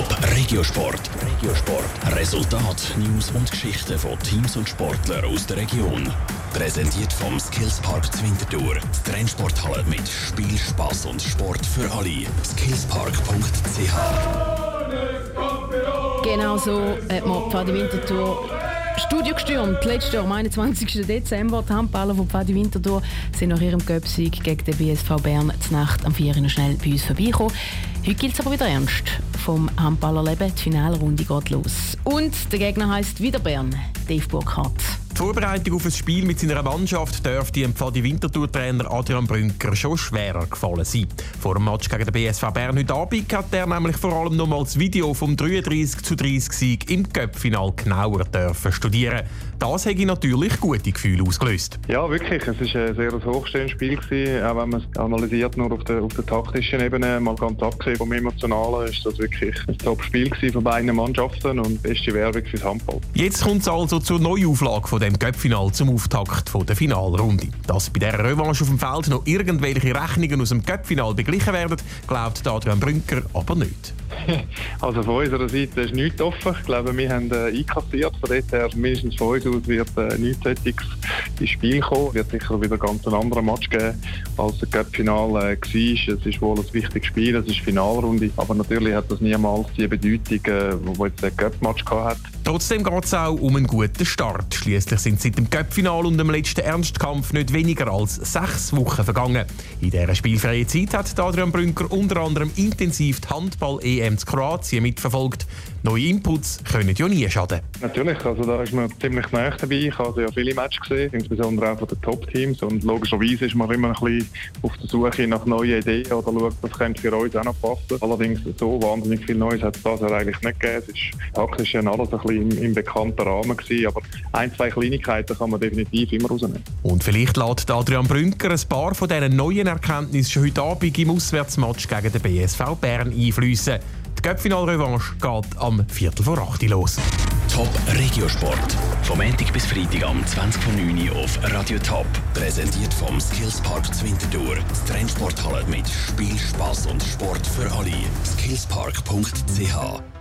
Top Regiosport. Regiosport. Resultat, News und Geschichten von Teams und Sportlern aus der Region. Präsentiert vom Skillspark Zwintertour. Die Trennsporthalle mit Spiel, Spaß und Sport für alle. Skillspark.ch Genau so hat man Pfadi Winterthur Studio gestürmt. Letztes Jahr, am 21. Dezember, die Handballer von Pfadi Winterthur sind nach ihrem Göpsieg gegen den BSV Bern zur Nacht am 4. schnell bei uns vorbeigekommen. Heute gilt es aber wieder ernst. Vom Handballerleben, die Finalrunde geht los. Und der Gegner heißt wieder Bern, Dave Burkhardt. Die Vorbereitung auf ein Spiel mit seiner Mannschaft dürfte dem Pfadi Winterthur-Trainer Adrian Brünker schon schwerer gefallen sein. Vor dem Match gegen den BSV Bern heute Abend hat er nämlich vor allem noch mal das Video vom 33 zu 30 Sieg im Cup-Final genauer dürfen studieren. Das hätte natürlich gute Gefühle ausgelöst. Ja, wirklich. Es war ein sehr hochstehendes Spiel. Gewesen. Auch wenn man es analysiert, nur auf der, auf der taktischen Ebene, mal ganz abgesehen vom Emotionalen, ist das wirklich ein Top-Spiel von beiden Mannschaften und beste Werbung fürs Handball. Jetzt kommt es also zur Neuauflage von dem Cup-Final zum Auftakt der Finalrunde. Dass bei dieser Revanche auf dem Feld noch irgendwelche Rechnungen aus dem Cup-Final beglichen werden, glaubt Adrian Brünker aber nicht. Also von unserer Seite ist nichts offen. Ich glaube, wir haben äh, einkassiert. Von dort her, mindestens von uns aus, wird äh, nichts solches ins Spiel kommen. Es wird sicher wieder ganz ein anderer Match geben, als das Cup-Final äh, war. Es ist wohl ein wichtiges Spiel, es ist Finalrunde. Aber natürlich hat das niemals die Bedeutung, äh, jetzt der Cup-Match hat. Trotzdem geht es auch um einen guten Start. Schließlich sind seit dem Cup-Final und dem letzten Ernstkampf nicht weniger als sechs Wochen vergangen. In dieser spielfreien Zeit hat Adrian Brünker unter anderem intensiv die Handball-EM zu Kroatien mitverfolgt. Neue Inputs können ja nie schaden. Natürlich, also da ist man ziemlich nah dabei. Ich habe ja viele Matches gesehen, insbesondere auch von den Top-Teams. Und logischerweise ist man immer ein bisschen auf der Suche nach neuen Ideen oder schaut, was könnte für uns auch noch passen. Allerdings so wahnsinnig viel Neues hat es das eigentlich nicht gegeben. Es ist taktisch ja alles ein bisschen im, im bekannten Rahmen gewesen, aber ein, zwei Kleinigkeiten kann man definitiv immer rausnehmen. Und vielleicht lässt Adrian Brünker ein paar von diesen neuen Erkenntnissen schon heute Abend im Auswärtsmatch gegen den BSV Bern einfließen. Die Göppfinal-Revanche geht am Viertel vor 8 los. Top Regiosport. Vom Montag bis Freitag am 20.09 Uhr auf Radio Top. Präsentiert vom Skillspark Zwintertour. Die Trennsporthalle mit Spiel, Spaß und Sport für alle. Skillspark.ch